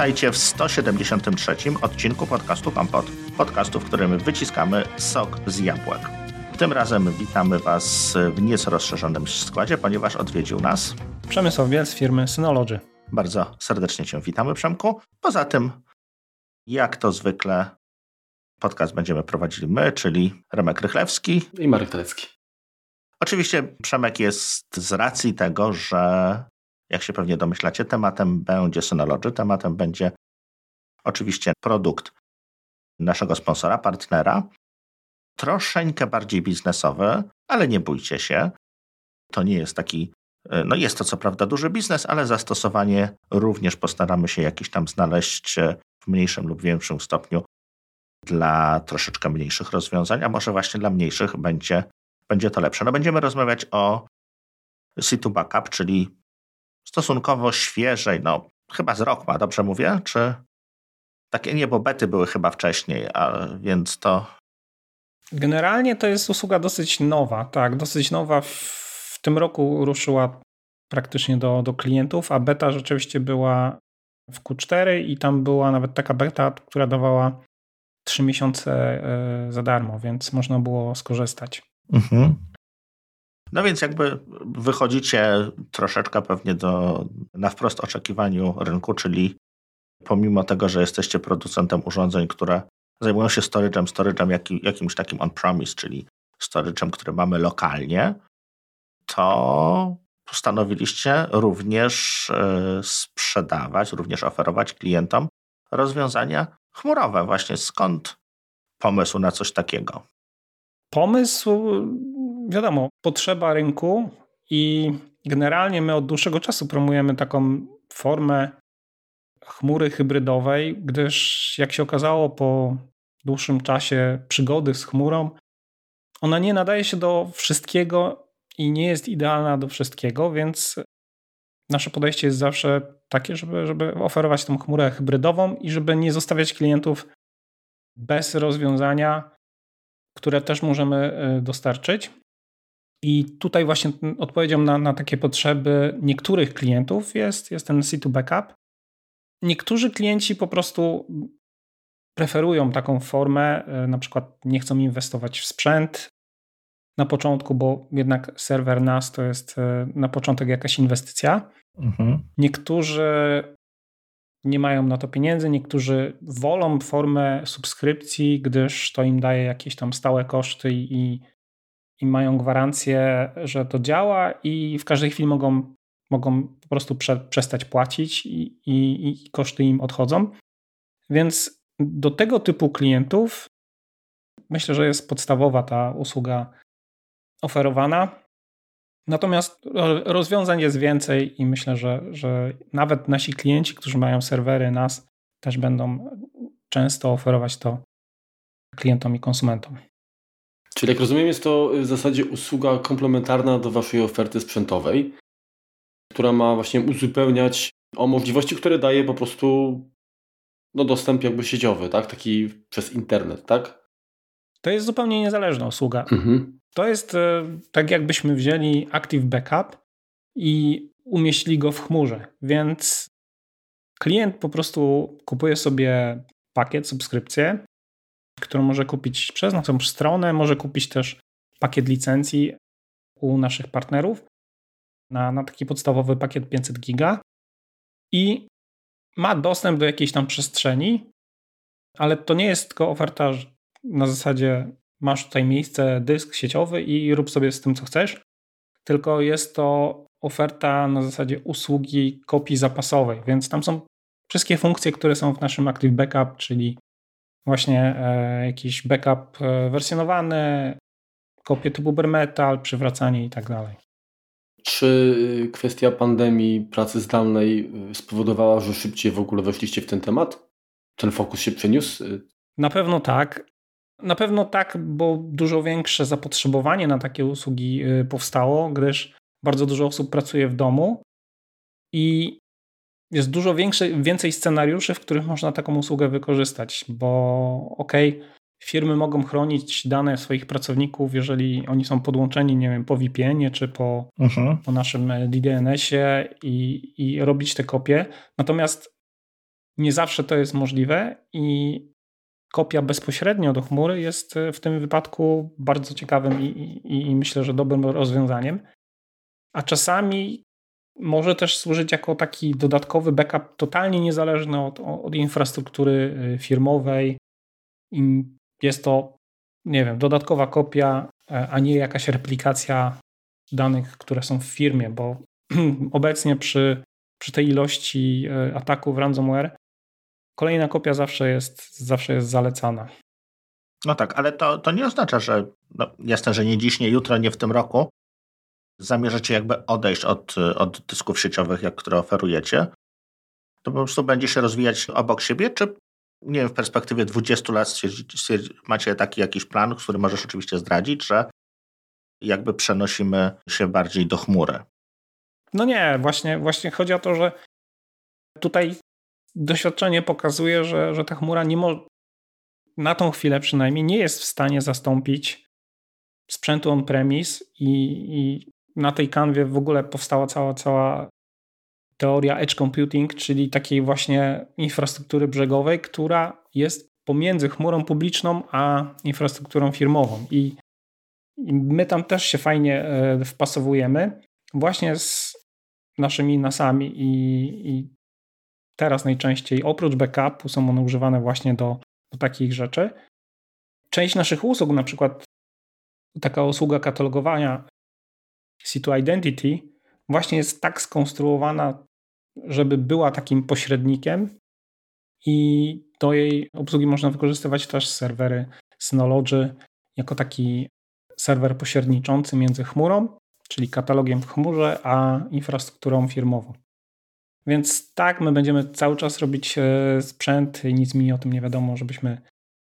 Witajcie w 173 odcinku podcastu Kompot. Podcastu, w którym wyciskamy sok z jabłek. Tym razem witamy Was w nieco rozszerzonym składzie, ponieważ odwiedził nas Przemysław Biel z firmy Synology. Bardzo serdecznie Cię witamy, Przemku. Poza tym, jak to zwykle, podcast będziemy prowadzili my, czyli Remek Rychlewski i Marek Telecki. Oczywiście Przemek jest z racji tego, że jak się pewnie domyślacie, tematem będzie Synology, tematem będzie oczywiście produkt naszego sponsora, partnera, troszeczkę bardziej biznesowy, ale nie bójcie się. To nie jest taki, no jest to co prawda duży biznes, ale zastosowanie również postaramy się jakiś tam znaleźć w mniejszym lub większym stopniu dla troszeczkę mniejszych rozwiązań, a może właśnie dla mniejszych będzie, będzie to lepsze. No będziemy rozmawiać o C2 Backup, czyli stosunkowo świeżej, no chyba z rok ma, dobrze mówię? Czy takie nie, bo bety były chyba wcześniej, a więc to... Generalnie to jest usługa dosyć nowa, tak, dosyć nowa. W, w tym roku ruszyła praktycznie do, do klientów, a beta rzeczywiście była w Q4 i tam była nawet taka beta, która dawała 3 miesiące e, za darmo, więc można było skorzystać. Mhm. No więc jakby wychodzicie troszeczkę pewnie do, na wprost oczekiwaniu rynku, czyli pomimo tego, że jesteście producentem urządzeń, które zajmują się storage'em, storage'em jakim, jakimś takim on-premise, czyli storage'em, który mamy lokalnie, to postanowiliście również e, sprzedawać, również oferować klientom rozwiązania chmurowe. Właśnie skąd pomysł na coś takiego? Pomysł wiadomo, potrzeba rynku i generalnie my od dłuższego czasu promujemy taką formę chmury hybrydowej, gdyż jak się okazało po dłuższym czasie przygody z chmurą, ona nie nadaje się do wszystkiego i nie jest idealna do wszystkiego, więc nasze podejście jest zawsze takie, żeby, żeby oferować tą chmurę hybrydową i żeby nie zostawiać klientów bez rozwiązania, które też możemy y, dostarczyć. I tutaj właśnie odpowiedzią na, na takie potrzeby niektórych klientów jest, jest ten C2 Backup. Niektórzy klienci po prostu preferują taką formę, e, na przykład nie chcą inwestować w sprzęt na początku, bo jednak serwer NAS to jest e, na początek jakaś inwestycja. Mhm. Niektórzy nie mają na to pieniędzy, niektórzy wolą formę subskrypcji, gdyż to im daje jakieś tam stałe koszty i i mają gwarancję, że to działa i w każdej chwili mogą, mogą po prostu prze, przestać płacić i, i, i koszty im odchodzą. Więc do tego typu klientów myślę, że jest podstawowa ta usługa oferowana. Natomiast rozwiązań jest więcej i myślę, że, że nawet nasi klienci, którzy mają serwery NAS, też będą często oferować to klientom i konsumentom. Czyli jak rozumiem, jest to w zasadzie usługa komplementarna do Waszej oferty sprzętowej, która ma właśnie uzupełniać o możliwości, które daje po prostu no, dostęp jakby sieciowy, tak? Taki przez internet, tak? To jest zupełnie niezależna usługa. Mhm. To jest e, tak, jakbyśmy wzięli Active Backup i umieścili go w chmurze, więc klient po prostu kupuje sobie pakiet, subskrypcję którą może kupić przez naszą stronę, może kupić też pakiet licencji u naszych partnerów na, na taki podstawowy pakiet 500 giga i ma dostęp do jakiejś tam przestrzeni, ale to nie jest tylko oferta na zasadzie masz tutaj miejsce, dysk sieciowy i rób sobie z tym, co chcesz, tylko jest to oferta na zasadzie usługi kopii zapasowej, więc tam są wszystkie funkcje, które są w naszym Active Backup, czyli właśnie e, jakiś backup e, wersjonowany, kopie typu bare metal, przywracanie i tak dalej. Czy kwestia pandemii pracy zdalnej y, spowodowała, że szybciej w ogóle weszliście w ten temat? Ten fokus się przeniósł? Na pewno tak. Na pewno tak, bo dużo większe zapotrzebowanie na takie usługi y, powstało, gdyż bardzo dużo osób pracuje w domu i jest dużo większe, więcej scenariuszy, w których można taką usługę wykorzystać, bo okej, okay, firmy mogą chronić dane swoich pracowników, jeżeli oni są podłączeni, nie wiem, po VPN-ie czy po, uh-huh. po naszym DDNS-ie i, i robić te kopie. Natomiast Nie zawsze to jest możliwe i kopia bezpośrednio do chmury jest w tym wypadku bardzo ciekawym i, i, i myślę, że dobrym rozwiązaniem. A czasami może też służyć jako taki dodatkowy backup totalnie niezależny od, od infrastruktury y, firmowej. Jest to, nie wiem, dodatkowa kopia, e, a nie jakaś replikacja danych, które są w firmie, bo obecnie przy, przy tej ilości e, ataków ransomware kolejna kopia zawsze jest, zawsze jest zalecana. No tak, ale to, to nie oznacza, że no, jasne, że nie dziś, nie jutro, nie w tym roku, zamierzacie jakby odejść od, od dysków sieciowych, jak które oferujecie, to po prostu będzie się rozwijać obok siebie, czy nie wiem, w perspektywie 20 lat macie taki jakiś plan, który możesz oczywiście zdradzić, że jakby przenosimy się bardziej do chmury? No nie, właśnie, właśnie chodzi o to, że tutaj doświadczenie pokazuje, że, że ta chmura nie może, na tą chwilę przynajmniej, nie jest w stanie zastąpić sprzętu on-premise i, i na tej kanwie w ogóle powstała cała, cała teoria edge computing, czyli takiej właśnie infrastruktury brzegowej, która jest pomiędzy chmurą publiczną a infrastrukturą firmową. I, i my tam też się fajnie e, wpasowujemy właśnie z naszymi nasami i, i teraz najczęściej oprócz backupu są one używane właśnie do, do takich rzeczy. Część naszych usług, na przykład taka usługa katalogowania Situ Identity właśnie jest tak skonstruowana, żeby była takim pośrednikiem i do jej obsługi można wykorzystywać też serwery Synology jako taki serwer pośredniczący między chmurą, czyli katalogiem w chmurze, a infrastrukturą firmową. Więc tak, my będziemy cały czas robić e, sprzęt i nic mi o tym nie wiadomo, żebyśmy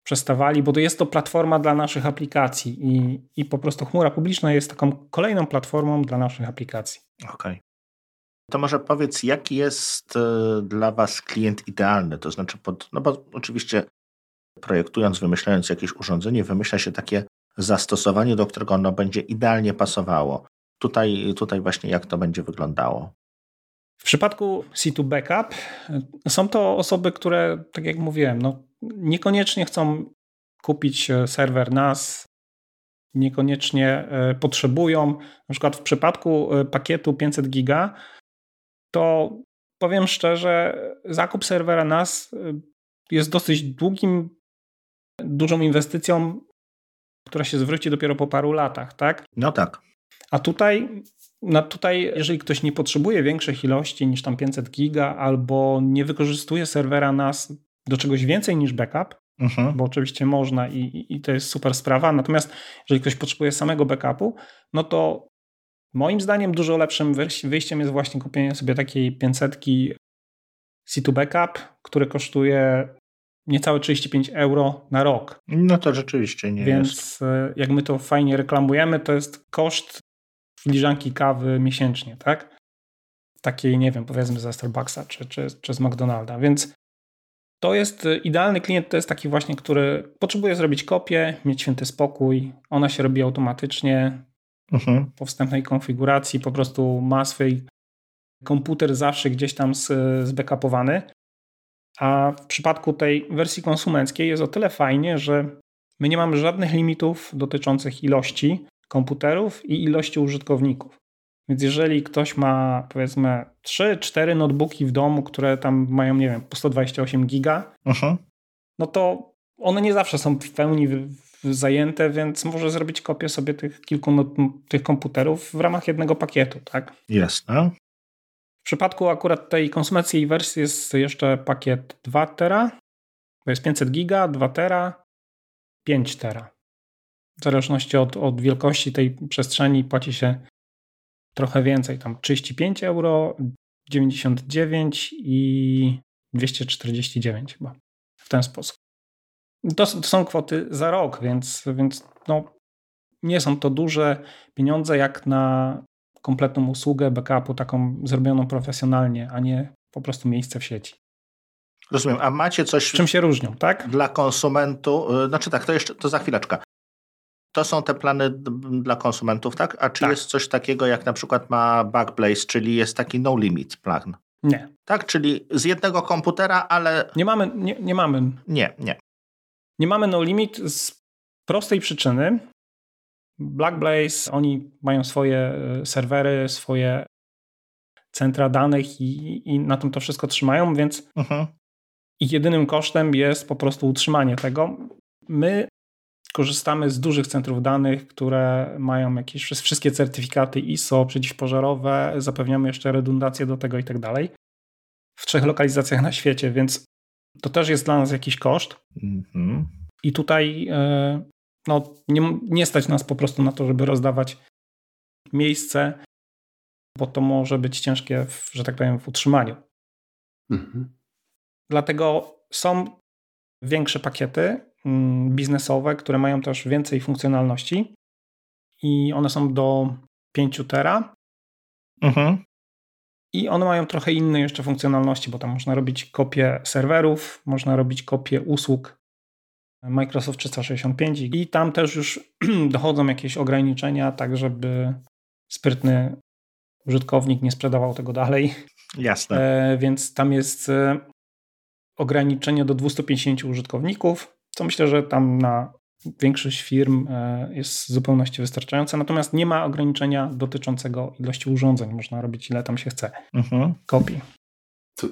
przestawali, bo to jest to platforma dla naszych aplikacji i, i po prostu chmura publiczna jest taką kolejną platformą dla naszych aplikacji. Okej. Okay. To może powiedz, jaki jest e, dla Was klient idealny? To znaczy, pod, no bo oczywiście projektując, wymyślając jakieś urządzenie, wymyśla się takie zastosowanie, do którego ono będzie idealnie pasowało. Tutaj, tutaj właśnie jak to będzie wyglądało? W przypadku C2 Backup e, są to osoby, które, tak jak mówiłem, no, niekoniecznie chcą kupić e, serwer NAS, niekoniecznie e, potrzebują. Na przykład w przypadku pakietu 500 giga, to powiem szczerze, zakup serwera NAS jest dosyć długim, dużą inwestycją, która się zwróci dopiero po paru latach, tak? No tak. A tutaj no tutaj, jeżeli ktoś nie potrzebuje większych ilości niż tam 500 giga albo nie wykorzystuje serwera NAS do czegoś więcej niż backup, mhm. bo oczywiście można i, i to jest super sprawa, natomiast jeżeli ktoś potrzebuje samego backupu, no to moim zdaniem dużo lepszym wyjściem jest właśnie kupienie sobie takiej 500 C2 Backup, który kosztuje niecałe 35 euro na rok. No to rzeczywiście nie Więc jest. Więc jak my to fajnie reklamujemy, to jest koszt filiżanki kawy miesięcznie, tak? Takiej, nie wiem, powiedzmy ze Starbucksa czy, czy, czy z McDonalda. Więc to jest y, idealny klient, to jest taki właśnie, który potrzebuje zrobić kopię, mieć święty spokój. Ona się robi automatycznie mhm. po wstępnej konfiguracji, po prostu ma swój komputer zawsze gdzieś tam zbackupowany. A w przypadku tej wersji konsumenckiej jest o tyle fajnie, że my nie mamy żadnych limitów dotyczących ilości komputerów i ilości użytkowników. Więc jeżeli ktoś ma powiedzmy 3-4 notebooki w domu, które tam mają, nie wiem, po 128 giga, uh-huh. no to one nie zawsze są w pełni zajęte, więc może zrobić kopię sobie tych kilku not- tych komputerów w ramach jednego pakietu, tak? Jasne. W przypadku akurat tej konsumenckiej wersji jest jeszcze pakiet 2 tera, to jest 500 giga, 2 tera, 5 tera w zależności od, od wielkości tej przestrzeni płaci się trochę więcej, tam 35 euro, 99 i 249 chyba w ten sposób. To, to są kwoty za rok, więc, więc no, nie są to duże pieniądze jak na kompletną usługę backupu, taką zrobioną profesjonalnie, a nie po prostu miejsce w sieci. Rozumiem, a macie coś. Czym się różnią, tak? Dla konsumentu, y, znaczy tak, to jeszcze to za chwileczkę. To są te plany dla konsumentów, tak? A czy tak. jest coś takiego, jak na przykład ma Backblaze, czyli jest taki no limit plan? Nie. Tak, czyli z jednego komputera, ale. Nie mamy. Nie, nie mamy. Nie, nie. Nie mamy no limit z prostej przyczyny. Black Blaze, oni mają swoje e, serwery, swoje centra danych i, i na tym to wszystko trzymają, więc mhm. ich jedynym kosztem jest po prostu utrzymanie tego. My korzystamy z dużych centrów danych, które mają jakieś wszystkie certyfikaty ISO przeciwpożarowe, zapewniamy jeszcze redundację do tego i tak dalej. W trzech lokalizacjach na świecie, więc to też jest dla nas jakiś koszt. Mhm. I tutaj e, no, nie, nie stać nas po prostu na to, żeby rozdawać miejsce, bo to może być ciężkie, w, że tak powiem, w utrzymaniu. Mhm. Dlatego są większe pakiety biznesowe, które mają też więcej funkcjonalności i one są do 5 tera. Mhm. I one mają trochę inne jeszcze funkcjonalności, bo tam można robić kopie serwerów, można robić kopie usług Microsoft 365 i tam też już dochodzą jakieś ograniczenia, tak żeby sprytny użytkownik nie sprzedawał tego dalej. Jasne. E, więc tam jest e, ograniczenie do 250 użytkowników, co myślę, że tam na większość firm e, jest w zupełności wystarczające. Natomiast nie ma ograniczenia dotyczącego ilości urządzeń. Można robić ile tam się chce. Mhm. Kopii.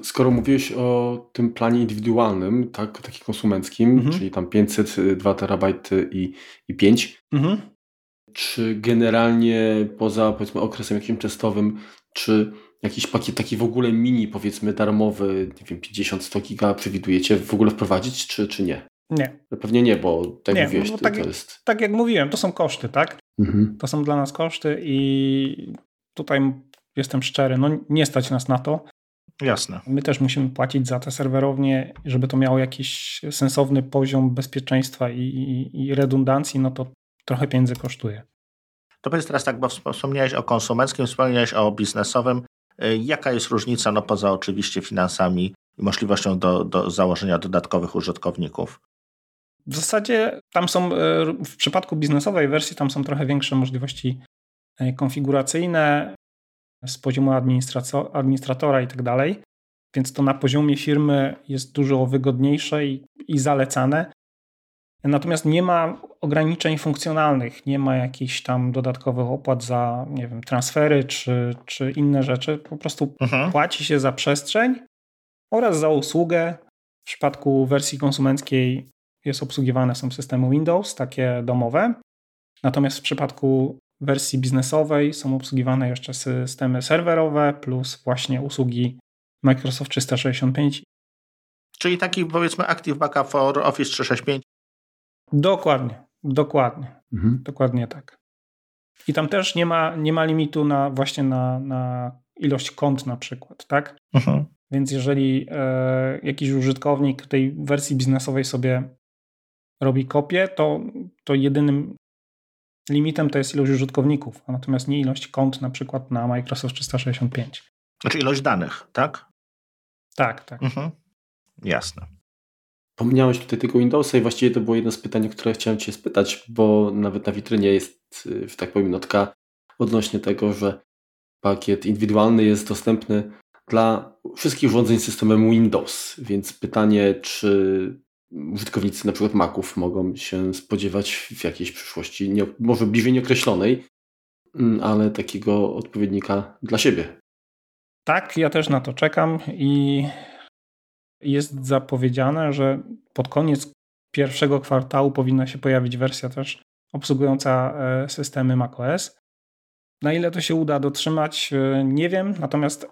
Skoro mówiłeś o tym planie indywidualnym, tak, takim konsumenckim, mhm. czyli tam 500, 2 terabajty i, i 5, mhm. czy generalnie poza powiedzmy okresem jakimś testowym, czy jakiś pakiet taki w ogóle mini, powiedzmy darmowy, nie wiem, 50-100 giga przewidujecie w ogóle wprowadzić, czy, czy nie? Nie. No pewnie nie, bo tak nie, mówiłeś, no, tak, to jest... Tak jak mówiłem, to są koszty, tak? Mhm. To są dla nas koszty i tutaj jestem szczery, no nie stać nas na to. Jasne. My też musimy płacić za te serwerownie, żeby to miało jakiś sensowny poziom bezpieczeństwa i, i, i redundancji, no to trochę pieniędzy kosztuje. To powiedz teraz tak, bo wspomniałeś o konsumenckim, wspomniałeś o biznesowym. Y, jaka jest różnica, no poza oczywiście finansami i możliwością do, do założenia dodatkowych użytkowników? W zasadzie tam są, y, w przypadku biznesowej wersji, tam są trochę większe możliwości y, konfiguracyjne z poziomu administratora i tak dalej. Więc to na poziomie firmy jest dużo wygodniejsze i, i zalecane. Natomiast nie ma ograniczeń funkcjonalnych, nie ma jakichś tam dodatkowych opłat za, nie wiem, transfery czy, czy inne rzeczy. Po prostu mhm. płaci się za przestrzeń oraz za usługę. W przypadku wersji konsumenckiej jest obsługiwane są systemy Windows, takie domowe. Natomiast w przypadku wersji biznesowej są obsługiwane jeszcze systemy serwerowe plus właśnie usługi Microsoft 365. Czyli taki powiedzmy Active Backup for Office 365. Dokładnie, dokładnie. Mhm. Dokładnie tak. I tam też nie ma, nie ma limitu na właśnie na, na ilość kont na przykład, tak? Mhm. Więc jeżeli e, jakiś użytkownik tej wersji biznesowej sobie robi kopię, to, to jedynym limitem to jest ilość użytkowników, natomiast nie ilość kont na przykład na Microsoft 365. Znaczy ilość danych, tak? Tak, tak. Mhm. Jasne. Pomniałeś tutaj tego Windowsa i właściwie to było jedno z pytań, które chciałem Cię spytać, bo nawet na witrynie jest, y, że tak powiem, notka odnośnie tego, że pakiet indywidualny jest dostępny dla wszystkich urządzeń z systemem Windows. Więc pytanie, czy użytkownicy na przykład Maców mogą się spodziewać w jakiejś przyszłości, nie, może bliżej nieokreślonej, mm, ale takiego odpowiednika dla siebie. Tak, ja też na to czekam i jest zapowiedziane, że pod koniec pierwszego kwartału powinna się pojawić wersja też obsługująca e, systemy macOS. Na ile to się uda dotrzymać, e, nie wiem, natomiast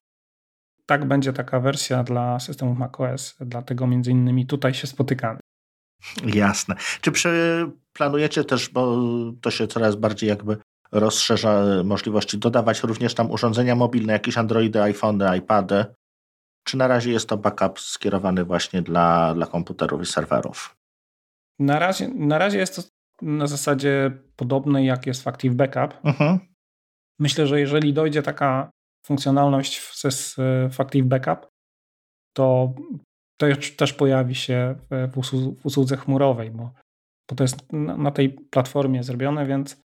tak będzie taka wersja dla systemów macOS, dlatego między innymi tutaj się spotykamy. Jasne. Czy przy, planujecie też, bo to się coraz bardziej jakby rozszerza możliwości, dodawać również tam urządzenia mobilne, jakieś Androidy, iPhony, iPady? Czy na razie jest to backup skierowany właśnie dla, dla komputerów i serwerów? Na razie, na razie jest to na zasadzie podobnej jak jest w Active Backup. Mhm. Myślę, że jeżeli dojdzie taka funkcjonalność w, w Active Backup, to też, też pojawi się w, w usłudze chmurowej, bo, bo to jest na, na tej platformie zrobione, więc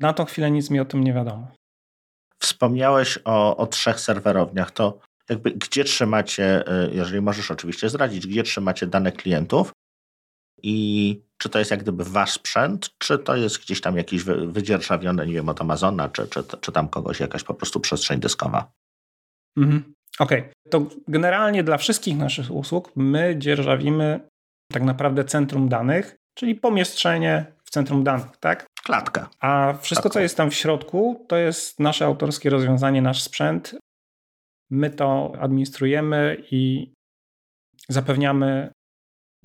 na tą chwilę nic mi o tym nie wiadomo. Wspomniałeś o, o trzech serwerowniach. To jakby gdzie trzymacie, jeżeli możesz oczywiście zdradzić, gdzie trzymacie dane klientów i czy to jest jak gdyby wasz sprzęt, czy to jest gdzieś tam jakiś wydzierżawiony, nie wiem, od Amazona, czy, czy, czy tam kogoś jakaś po prostu przestrzeń dyskowa. Mhm. Okej, okay. to generalnie dla wszystkich naszych usług my dzierżawimy tak naprawdę centrum danych, czyli pomieszczenie w centrum danych, tak? Klatka. A wszystko, co jest tam w środku, to jest nasze autorskie rozwiązanie, nasz sprzęt. My to administrujemy i zapewniamy,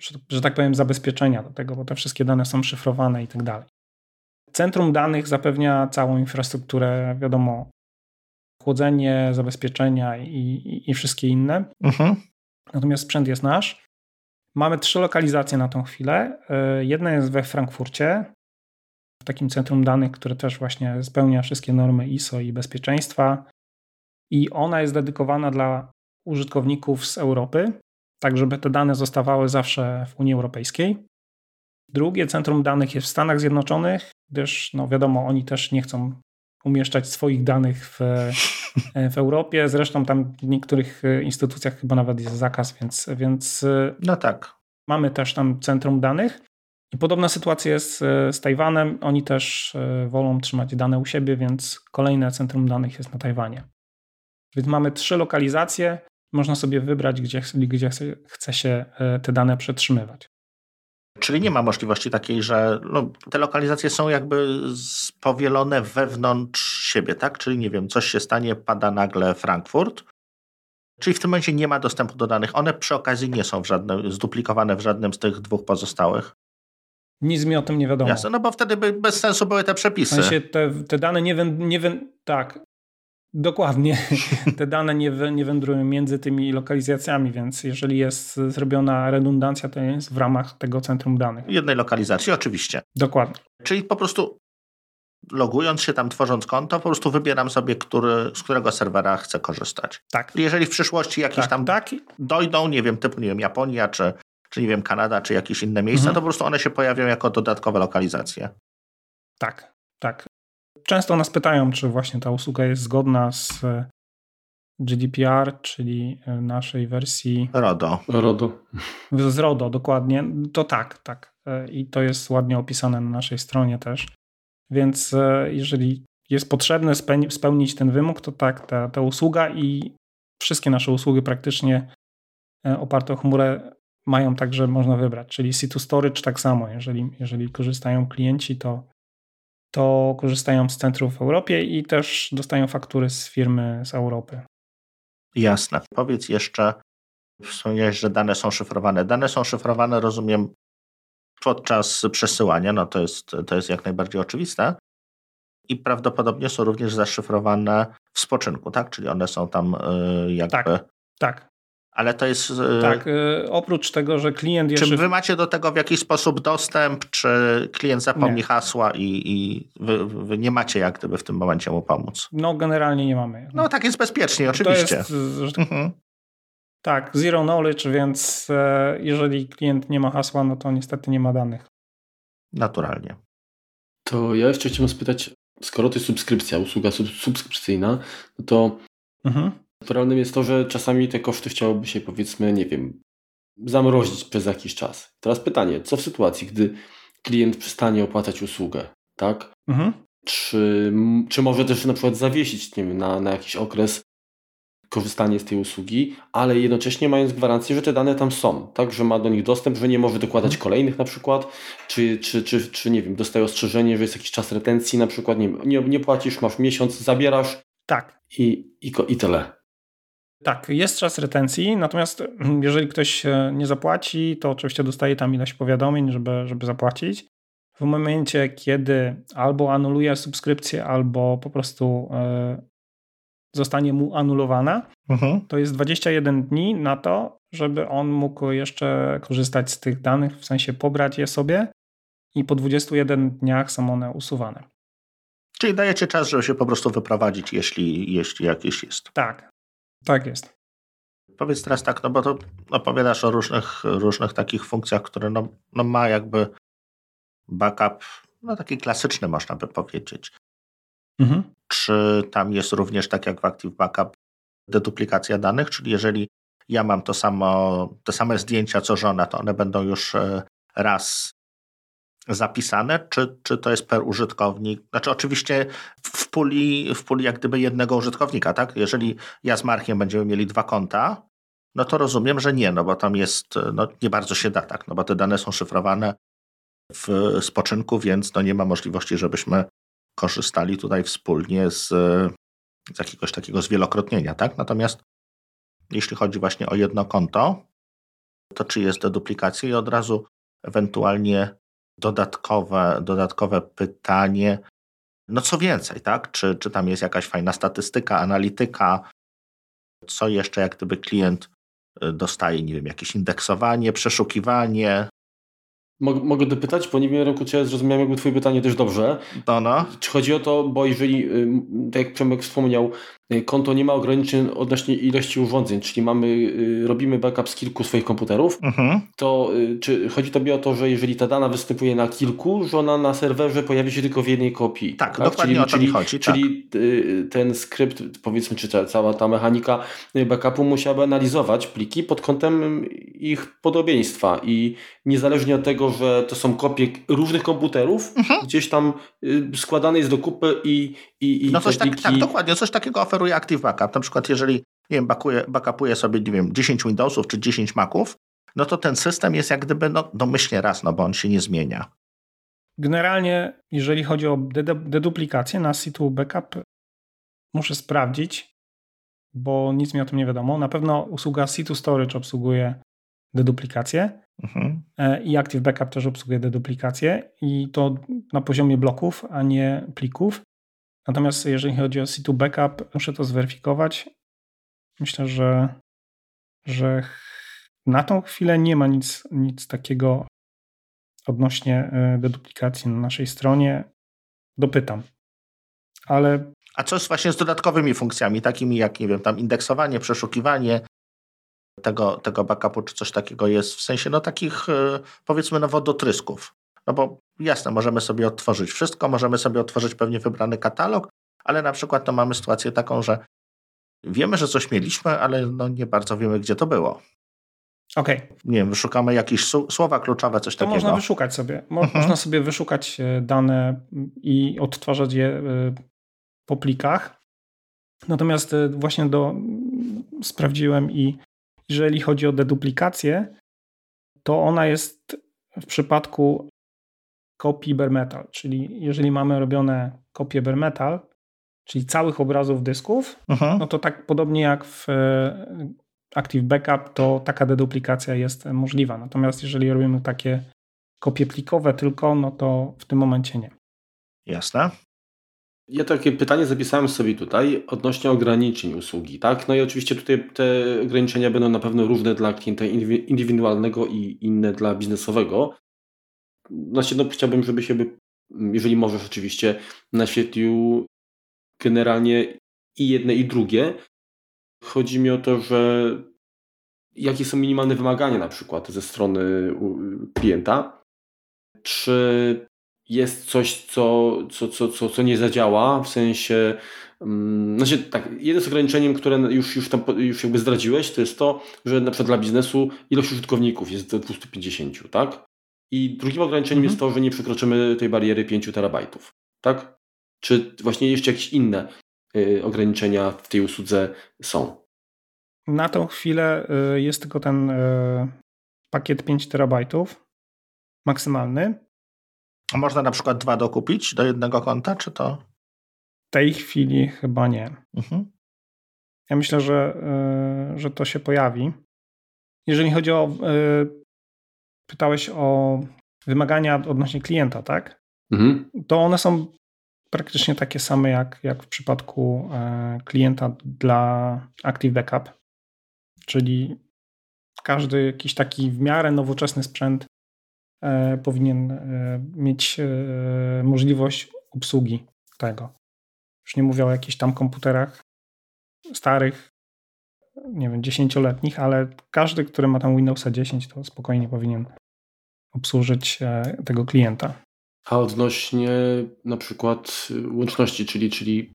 że, że tak powiem, zabezpieczenia do tego, bo te wszystkie dane są szyfrowane i tak dalej. Centrum danych zapewnia całą infrastrukturę, wiadomo, chłodzenie, zabezpieczenia i, i, i wszystkie inne. Mhm. Natomiast sprzęt jest nasz. Mamy trzy lokalizacje na tą chwilę. E, jedna jest we Frankfurcie, w takim centrum danych, które też właśnie spełnia wszystkie normy ISO i bezpieczeństwa. I ona jest dedykowana dla użytkowników z Europy, tak żeby te dane zostawały zawsze w Unii Europejskiej. Drugie centrum danych jest w Stanach Zjednoczonych, gdyż no wiadomo, oni też nie chcą umieszczać swoich danych w, w Europie. Zresztą tam w niektórych instytucjach chyba nawet jest zakaz, więc, więc no tak. mamy też tam centrum danych. I podobna sytuacja jest z Tajwanem. Oni też e, wolą trzymać dane u siebie, więc kolejne centrum danych jest na Tajwanie. Więc mamy trzy lokalizacje. Można sobie wybrać, gdzie, gdzie chce się e, te dane przetrzymywać. Czyli nie ma możliwości takiej, że no, te lokalizacje są jakby powielone wewnątrz siebie, tak? Czyli nie wiem, coś się stanie, pada nagle Frankfurt. Czyli w tym momencie nie ma dostępu do danych. One przy okazji nie są w żadnym, zduplikowane w żadnym z tych dwóch pozostałych. Nic mi o tym nie wiadomo. Jasne, no bo wtedy by bez sensu były te przepisy. W sensie te, te dane nie, wę, nie wę, tak, Dokładnie. Te dane nie, nie wędrują między tymi lokalizacjami, więc jeżeli jest zrobiona redundancja, to jest w ramach tego centrum danych. Jednej lokalizacji, oczywiście. Dokładnie. Czyli po prostu logując się tam, tworząc konto, po prostu wybieram sobie, który, z którego serwera chcę korzystać. Tak. Jeżeli w przyszłości jakieś tak, tam tak. dojdą, nie wiem, typu, nie wiem, Japonia, czy, czy nie wiem, Kanada, czy jakieś inne miejsca, mhm. to po prostu one się pojawią jako dodatkowe lokalizacje. Tak, tak. Często nas pytają, czy właśnie ta usługa jest zgodna z e, GDPR, czyli e, naszej wersji. RODO. RODO. Z RODO, dokładnie. To tak, tak. E, I to jest ładnie opisane na naszej stronie też. Więc jeżeli jest potrzebne spełnić ten wymóg, to tak, ta, ta usługa i wszystkie nasze usługi praktycznie oparte o chmurę mają także można wybrać. Czyli C2 Storage tak samo. Jeżeli, jeżeli korzystają klienci, to to korzystają z centrów w Europie i też dostają faktury z firmy z Europy. Jasne. Powiedz jeszcze, wspomniałeś, że dane są szyfrowane. Dane są szyfrowane, rozumiem, podczas przesyłania, no to jest, to jest jak najbardziej oczywiste. I prawdopodobnie są również zaszyfrowane w spoczynku, tak? Czyli one są tam y, jakby. Tak, tak. Ale to jest. E, tak, y, oprócz tego, że klient jeszcze. Czy wy macie do tego w jakiś sposób dostęp, czy klient zapomni nie. hasła i, i wy, wy, nie macie jak gdyby w tym momencie mu pomóc? No, generalnie nie mamy. No, tak jest bezpiecznie, oczywiście. Jest, mhm. Tak, zero knowledge, więc e, jeżeli klient nie ma hasła, no to niestety nie ma danych. Naturalnie. To ja jeszcze chciałem spytać, skoro to jest subskrypcja, usługa subskrypcyjna, no to mhm. Naturalnym jest to, że czasami te koszty chciałoby się powiedzmy, nie wiem, zamrozić przez jakiś czas. Teraz pytanie, co w sytuacji, gdy klient przestanie opłacać usługę, tak? Mhm. Czy, czy może też na przykład zawiesić nie wiem, na, na jakiś okres korzystanie z tej usługi, ale jednocześnie mając gwarancję, że te dane tam są, tak, że ma do nich dostęp, że nie może dokładać mhm. kolejnych na przykład, czy, czy, czy, czy nie wiem, dostaje ostrzeżenie, że jest jakiś czas retencji na przykład, nie, nie, nie płacisz, masz miesiąc, zabierasz tak. i, i, i tyle. Tak, jest czas retencji, natomiast mm, jeżeli ktoś nie zapłaci, to oczywiście dostaje tam ileś powiadomień, żeby, żeby zapłacić. W momencie, kiedy albo anuluje subskrypcję, albo po prostu e, zostanie mu anulowana, mhm. to jest 21 dni na to, żeby on mógł jeszcze korzystać z tych danych, w sensie pobrać je sobie i po 21 dniach są one usuwane. Czyli dajecie czas, żeby się po prostu wyprowadzić, jeśli, jeśli jakieś jest. Tak, tak jest. Powiedz teraz tak, no bo to opowiadasz o różnych, różnych takich funkcjach, które no, no ma jakby backup, no taki klasyczny można by powiedzieć. Mhm. Czy tam jest również, tak jak w Active Backup, deduplikacja danych, czyli jeżeli ja mam to samo, te same zdjęcia co żona, to one będą już e, raz zapisane, czy, czy to jest per użytkownik? Znaczy oczywiście w puli, w puli jak gdyby jednego użytkownika, tak? Jeżeli ja z Markiem będziemy mieli dwa konta, no to rozumiem, że nie, no bo tam jest, no nie bardzo się da tak, no bo te dane są szyfrowane w spoczynku, więc no nie ma możliwości, żebyśmy korzystali tutaj wspólnie z, z jakiegoś takiego zwielokrotnienia, tak? Natomiast jeśli chodzi właśnie o jedno konto, to czy jest deduplikacja i od razu ewentualnie dodatkowe, dodatkowe pytanie, no co więcej, tak? Czy, czy tam jest jakaś fajna statystyka, analityka, co jeszcze jak gdyby klient y, dostaje, nie wiem, jakieś indeksowanie, przeszukiwanie, Mogę dopytać, bo nie wiem, czy ja zrozumiałem jakby twoje pytanie też dobrze. No, no. Czy chodzi o to, bo jeżeli, tak jak Przemek wspomniał, y, konto nie ma ograniczeń odnośnie ilości urządzeń, czyli mamy, y, robimy backup z kilku swoich komputerów, mhm. to y, czy chodzi Tobie o to, że jeżeli ta dana występuje na kilku, że ona na serwerze pojawi się tylko w jednej kopii? Tak, tak? dokładnie czyli, o to czyli, mi chodzi. Czyli tak. ten skrypt, powiedzmy, czy ta, cała ta mechanika backupu musiałaby analizować pliki pod kątem ich podobieństwa i niezależnie od tego, że to są kopie różnych komputerów, mhm. gdzieś tam składane jest do kupy i, i, i no coś tak, tak, dokładnie, coś takiego oferuje Active Backup. Na przykład jeżeli, nie wiem, backuje, backupuje sobie, nie wiem, 10 Windowsów czy 10 Maców, no to ten system jest jak gdyby no, domyślnie raz, no bo on się nie zmienia. Generalnie, jeżeli chodzi o deduplikację na situ backup, muszę sprawdzić, bo nic mi o tym nie wiadomo. Na pewno usługa situ storage obsługuje deduplikację mhm. E, i Active Backup też obsługuje deduplikację i to na poziomie bloków, a nie plików. Natomiast jeżeli chodzi o C2 Backup, muszę to zweryfikować. Myślę, że, że na tą chwilę nie ma nic, nic takiego odnośnie e, deduplikacji na naszej stronie. Dopytam. Ale. A co jest właśnie z dodatkowymi funkcjami, takimi jak, nie wiem, tam indeksowanie, przeszukiwanie tego, tego backupu, czy coś takiego jest w sensie, no takich e, powiedzmy, no wodotrysków. No bo jasne, możemy sobie otworzyć wszystko, możemy sobie otworzyć pewnie wybrany katalog, ale na przykład to mamy sytuację taką, że wiemy, że coś mieliśmy, ale no nie bardzo wiemy, gdzie to było. Okej. Okay. Nie wiem, wyszukamy jakieś słowa kluczowe, coś to takiego. Można wyszukać sobie. Mo mhm. Można sobie wyszukać e, dane i odtwarzać je e, po plikach. Natomiast e, właśnie do, sprawdziłem i jeżeli chodzi o deduplikację, to ona jest w przypadku kopii bare metal, czyli jeżeli mamy robione kopie bare metal, czyli całych obrazów dysków, Aha. no to tak podobnie jak w e, Active Backup, to taka deduplikacja jest możliwa. Natomiast jeżeli robimy takie kopie plikowe tylko, no to w tym momencie nie. Jasne. Ja takie pytanie zapisałem sobie tutaj odnośnie ograniczeń usługi, tak? No i oczywiście tutaj te ograniczenia będą na pewno różne dla klienta indywidualnego i inne dla biznesowego. Znaczy, no chciałbym, żeby się, jeżeli możesz oczywiście, naświetlił generalnie i jedne i drugie. Chodzi mi o to, że jakie są minimalne wymagania na przykład ze strony klienta. Czy jest coś, co, co, co, co, co nie zadziała, w sensie mm, znaczy tak, jednym z ograniczeniem, które już, już tam już jakby zdradziłeś, to jest to, że na przykład dla biznesu ilość użytkowników jest do 250, tak? I drugim ograniczeniem mhm. jest to, że nie przekroczymy tej bariery 5 terabajtów, tak? Czy właśnie jeszcze jakieś inne y, ograniczenia w tej usłudze są? Na tą chwilę y, jest tylko ten y, pakiet 5 terabajtów maksymalny. A można na przykład dwa dokupić do jednego konta, czy to? W tej chwili chyba nie. Mhm. Ja myślę, że, że to się pojawi. Jeżeli chodzi o. Pytałeś o wymagania odnośnie klienta, tak? Mhm. To one są praktycznie takie same jak, jak w przypadku e, klienta dla Active Backup. Czyli każdy jakiś taki w miarę nowoczesny sprzęt e, powinien e, mieć możliwość obsługi tego. Już nie mówię o jakichś tam komputerach starych, nie wiem, dziesięcioletnich, ale każdy, który ma tam Windowsa 10, to spokojnie powinien obsłużyć tego klienta. A odnośnie na przykład łączności, czyli, czyli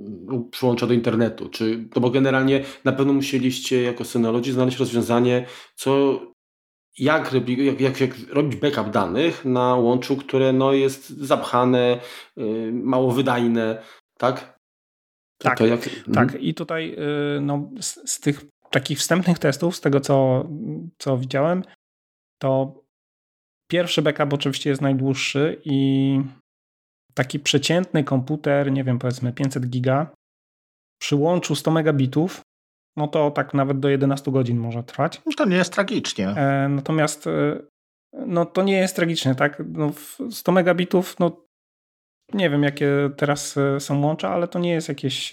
mm, przyłącza do internetu? Czy, no bo generalnie na pewno musieliście jako Synology znaleźć rozwiązanie, co jak, jak, jak, jak robić backup danych na łączu, które no, jest zapchane, yy, mało wydajne, tak? Tak, jak... tak. Mhm. I tutaj yy, no, z, z, tych takich wstępnych testów, z tego co, co widziałem, to pierwszy backup oczywiście jest najdłuższy i taki przeciętny komputer, nie wiem, powiedzmy 500 giga, przy łączu 100 megabitów, no to tak nawet do 11 godzin może trwać. To nie jest tragicznie. E, natomiast e, no to nie jest tragicznie, tak? No 100 megabitów, no nie wiem jakie teraz e, są łącza, ale to nie jest jakieś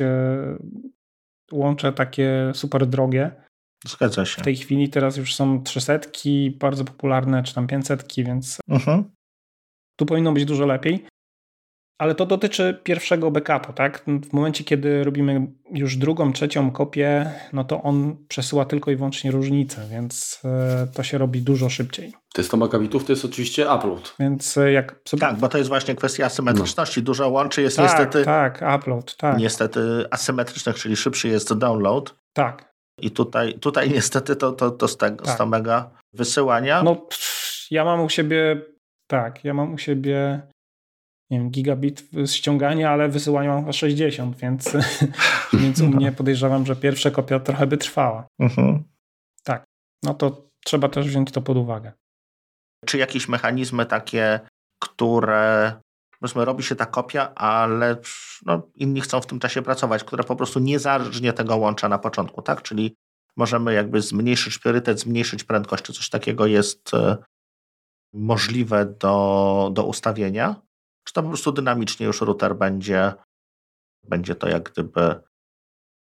łącze takie super drogie. Zgadza się. W tej chwili teraz już są 300, bardzo popularne, czy tam 500, więc uh mhm. -huh. tu powinno być dużo lepiej. Ale to dotyczy pierwszego backupu, tak? W momencie, kiedy robimy już drugą, trzecią kopię, no to on przesyła tylko i wyłącznie różnicę, więc e, to się robi dużo szybciej. To jest 100 megabitów, to jest oczywiście upload. Więc e, jak sobie... Tak, bo to jest właśnie kwestia asymetryczności. No. Dużo łączy jest tak, niestety... Tak, upload, tak. Niestety asymetrycznych, czyli szybszy jest download. Tak. I tutaj, tutaj niestety to, to, to 100, tak. 100 mega wysyłania. No ja mam u siebie, tak, ja mam u siebie nie wiem, gigabit ściągania, ale wysyłania mam 60, więc, więc u mnie podejrzewam, że pierwsza kopia trochę by trwała. Mhm. Tak, no to trzeba też wziąć to pod uwagę. Czy jakieś mechanizmy takie, które powiedzmy robi się ta kopia, ale no, inni chcą w tym czasie pracować, które po prostu nie zarżnie tego łącza na początku, tak? Czyli możemy jakby zmniejszyć priorytet, zmniejszyć prędkość, czy coś takiego jest e, możliwe do, do ustawienia? Czy to po prostu dynamicznie już router będzie, będzie to jak gdyby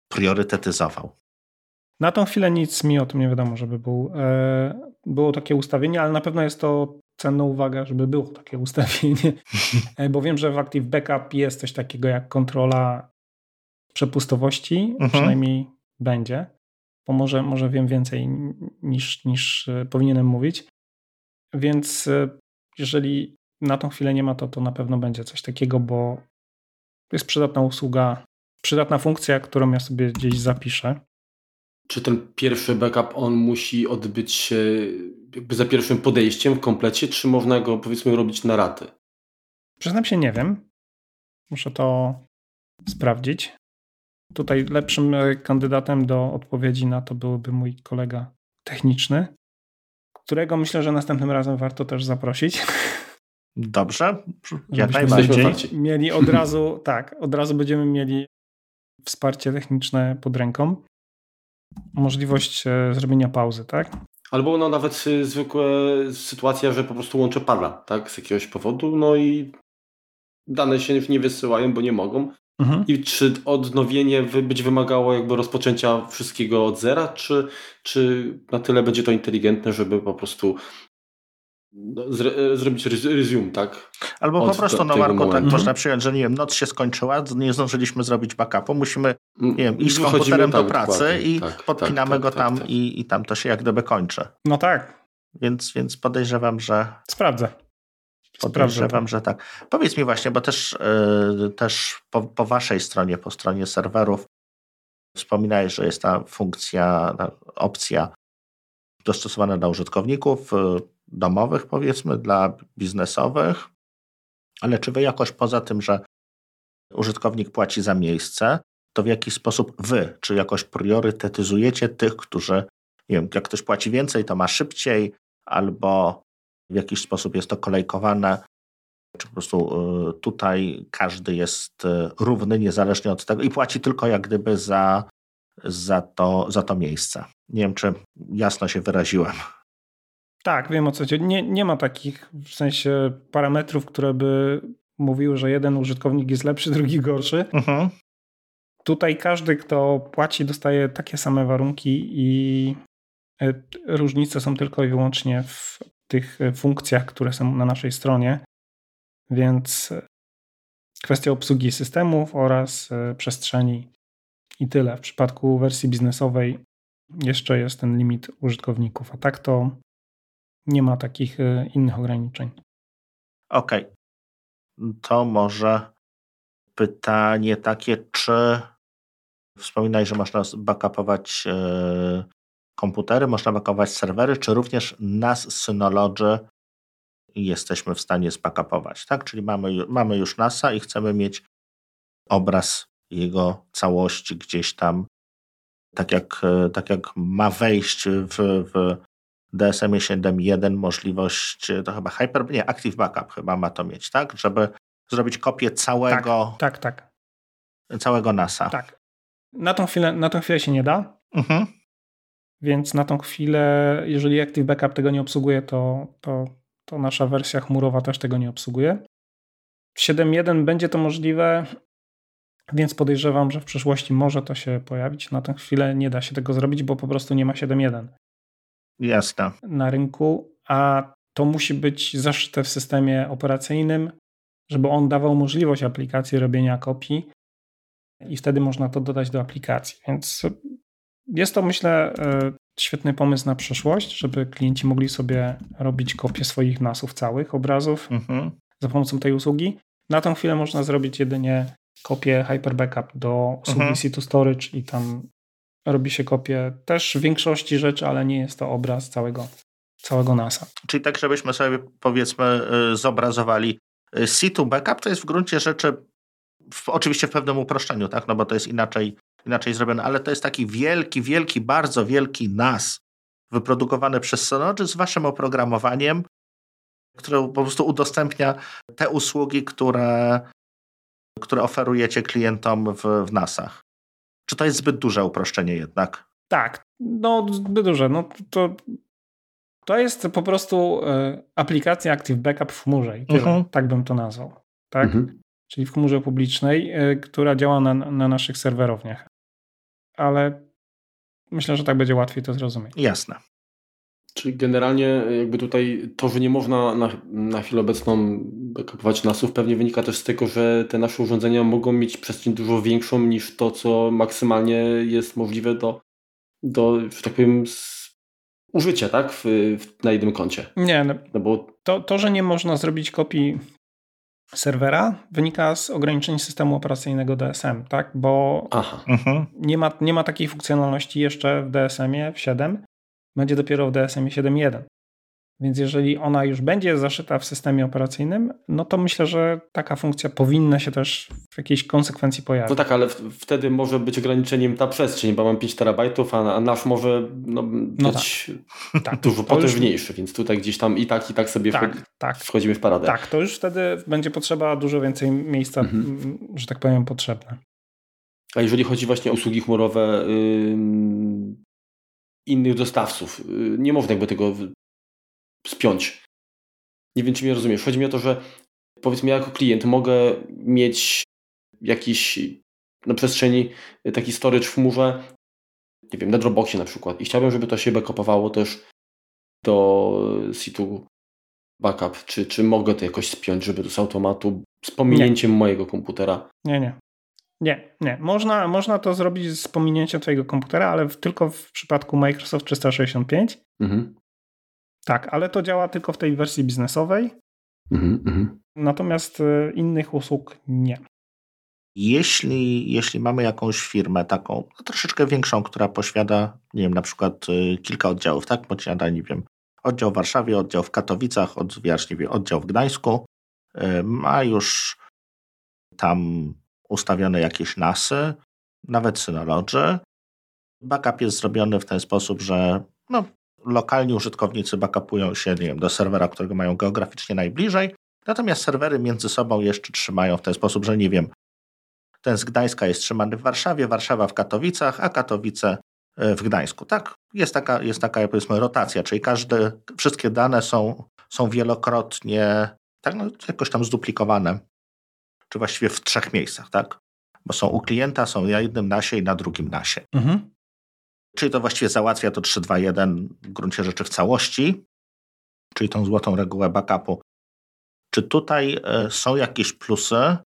priorytetyzował? Na tą chwilę nic mi o tym nie wiadomo, żeby był, e, było takie ustawienie, ale na pewno jest to cenna uwaga, żeby było takie ustawienie, e, bo wiem, że w Active Backup jest coś takiego jak kontrola przepustowości, mhm. przynajmniej będzie, bo może, może wiem więcej niż, niż e, powinienem mówić. Więc jeżeli na tą chwilę nie ma to, to na pewno będzie coś takiego, bo to jest przydatna usługa, przydatna funkcja, którą ja sobie gdzieś zapiszę. Czy ten pierwszy backup on musi odbyć się jakby za pierwszym podejściem w komplecie, czy można go powiedzmy robić na raty? Przyznam się, nie wiem. Muszę to sprawdzić. Tutaj lepszym e, kandydatem do odpowiedzi na to byłby mój kolega techniczny, którego myślę, że następnym razem warto też zaprosić. Dobrze, jak najbardziej. Mieli od razu, tak, od razu będziemy mieli wsparcie techniczne pod ręką. Możliwość e, zrobienia pauzy, tak? Albo no nawet zwykła sytuacja, że po prostu łącze pada, tak, z jakiegoś powodu, no i dane się nie wysyłają, bo nie mogą. Mhm. I czy odnowienie być wymagało jakby rozpoczęcia wszystkiego od zera, czy, czy na tyle będzie to inteligentne, żeby po prostu no, e, zrobić resume, tak? Albo Od po prostu, no Marko, tak można przyjąć, że nie wiem, noc się skończyła, nie zdążyliśmy zrobić backupu, musimy, nie wiem, iść z komputerem do tak, pracy i tak, podpinamy tak, go tak, tam tak. I, i tam to się jak gdyby kończy. No tak. Więc, więc podejrzewam, że... Sprawdzę. Podejrzewam, że tak. Powiedz mi właśnie, bo też, yy, też po, po waszej stronie, po stronie serwerów wspominałeś, że jest ta funkcja, ta opcja dostosowana dla użytkowników, domowych, powiedzmy, dla biznesowych, ale czy wy jakoś poza tym, że użytkownik płaci za miejsce, to w jaki sposób wy, czy jakoś priorytetyzujecie tych, którzy, nie wiem, jak ktoś płaci więcej, to ma szybciej, albo w jakiś sposób jest to kolejkowane, czy po prostu y, tutaj każdy jest y, równy, niezależnie od tego i płaci tylko jak gdyby za, za, to, za to miejsce. Nie wiem, czy jasno się wyraziłem. Tak, wiem o co chodzi. Nie, nie ma takich w sensie parametrów, które by mówiły, że jeden użytkownik jest lepszy, drugi gorszy. Mhm. Tutaj każdy, kto płaci, dostaje takie same warunki i e, różnice są tylko i wyłącznie w tych funkcjach, które są na naszej stronie. Więc kwestia obsługi systemów oraz e, przestrzeni i tyle. W przypadku wersji biznesowej jeszcze jest ten limit użytkowników, a tak to nie ma takich e, innych ograniczeń. Okej. Okay. To może pytanie takie, czy wspominaj, że można backupować e, komputery, można backupować serwery, czy również nas Synology jesteśmy w stanie zbackupować, tak? Czyli mamy, mamy już NASA i chcemy mieć obraz jego całości gdzieś tam, tak jak, e, tak jak ma wejść w, w DSM 7.1 możliwość, to chyba Hyper, nie, Active Backup chyba ma to mieć, tak? Żeby zrobić kopię całego, tak, tak, tak. całego NASA. Tak. Na tą chwilę, na tą chwilę się nie da. Mhm. Więc na tą chwilę, jeżeli Active Backup tego nie obsługuje, to, to, to nasza wersja chmurowa też tego nie obsługuje. W 7.1 będzie to możliwe, więc podejrzewam, że w przyszłości może to się pojawić. Na tę chwilę nie da się tego zrobić, bo po prostu nie ma 7.1. Jasne. Na rynku, a to musi być zaszyte w systemie operacyjnym, żeby on dawał możliwość aplikacji robienia kopii i wtedy można to dodać do aplikacji. Więc jest to, myślę, e, świetny pomysł na przyszłość, żeby klienci mogli sobie robić kopie swoich nasów całych obrazów mhm. za pomocą tej usługi. Na tą chwilę można zrobić jedynie kopię Hyper Backup do usługi mhm. C2 Storage i tam robi się kopię też w większości rzeczy, ale nie jest to obraz całego, całego NASA. Czyli tak, żebyśmy sobie powiedzmy e, zobrazowali e, C2 Backup to jest w gruncie rzeczy w, oczywiście w pewnym uproszczeniu, tak, no bo to jest inaczej inaczej zrobione, ale to jest taki wielki, wielki, bardzo wielki NAS wyprodukowany przez Synology z waszym oprogramowaniem, które po prostu udostępnia te usługi, które, które oferujecie klientom w, w NASach. Czy to jest zbyt duże uproszczenie jednak? Tak, no zbyt duże. No, to, to jest po prostu y, aplikacja Active Backup w chmurze i tyle. Mhm. Tak bym to nazwał. Tak? Mhm. Czyli w chmurze publicznej, y, która działa na, na naszych serwerowniach ale myślę, że tak będzie łatwiej to zrozumieć. Jasne. Czyli generalnie jakby tutaj to, że nie można na, na chwilę obecną backupować nasów pewnie wynika też z tego, że te nasze urządzenia mogą mieć przestrzeń dużo większą niż to, co maksymalnie jest możliwe do, do że tak powiem, użycia, tak? W, w, na jednym koncie. Nie, no, no bo... to, to, że nie można zrobić kopii serwera wynika z ograniczeń systemu operacyjnego DSM, tak? Bo mhm. nie, ma, nie ma takiej funkcjonalności jeszcze w DSM-ie w 7, będzie dopiero w DSM-ie 7.1. Więc jeżeli ona już będzie zaszyta w systemie operacyjnym, no to myślę, że taka funkcja powinna się też w jakiejś konsekwencji pojawić. No tak, ale wtedy może być ograniczeniem ta przestrzeń, bo mam 5 terabajtów, a, nasz może no, no być tak. tak. dużo potężniejszy, już... więc tutaj gdzieś tam i tak, i tak sobie tak, tak. wchodzimy w paradę. Tak, to już wtedy będzie potrzeba dużo więcej miejsca, mhm. że tak powiem, potrzebne. A jeżeli chodzi właśnie o usługi chmurowe yy, innych dostawców, yy, nie można jakby tego spiąć. Nie wiem, czy mnie rozumiesz. Chodzi mi o to, że powiedzmy, ja jako klient mogę mieć jakiś na przestrzeni taki storage w chmurze, nie wiem, na Dropboxie na przykład i chciałbym, żeby to się backupowało też do situ backup. Czy, czy mogę to jakoś spiąć, żeby to z automatu z pominięciem nie. mojego komputera? Nie, nie. Nie, nie. Można, można to zrobić z pominięciem Twojego komputera, ale tylko w przypadku Microsoft 365. Mhm. Tak, ale to działa tylko w tej wersji biznesowej. Mhm, mhm. Natomiast e, innych usług nie. Jeśli, jeśli mamy jakąś firmę taką no, troszeczkę większą, która posiada, nie wiem, na przykład e, kilka oddziałów, tak? Posiada, nie wiem, oddział w Warszawie, oddział w Katowicach, oddział, oddział w Gdańsku, e, ma już tam ustawione jakieś nasy, nawet Synology. Backup jest zrobiony w ten sposób, że no, lokalni użytkownicy backupują się nie wiem, do serwera, którego mają geograficznie najbliżej, natomiast serwery między sobą jeszcze trzymają w ten sposób, że nie wiem, ten z Gdańska jest trzymany w Warszawie, Warszawa w Katowicach, a Katowice e, w Gdańsku. Tak, jest taka, jest taka powiedzmy rotacja, czyli każde, wszystkie dane są, są wielokrotnie tak, no, jakoś tam zduplikowane, czy właściwie w trzech miejscach, tak? Bo są u klienta, są na jednym nasie i na drugim nasie. Mhm. Czyli to właściwie załatwia to 3-2-1 w gruncie rzeczy w całości, czyli tą złotą regułę backupu. Czy tutaj e, są jakieś plusy,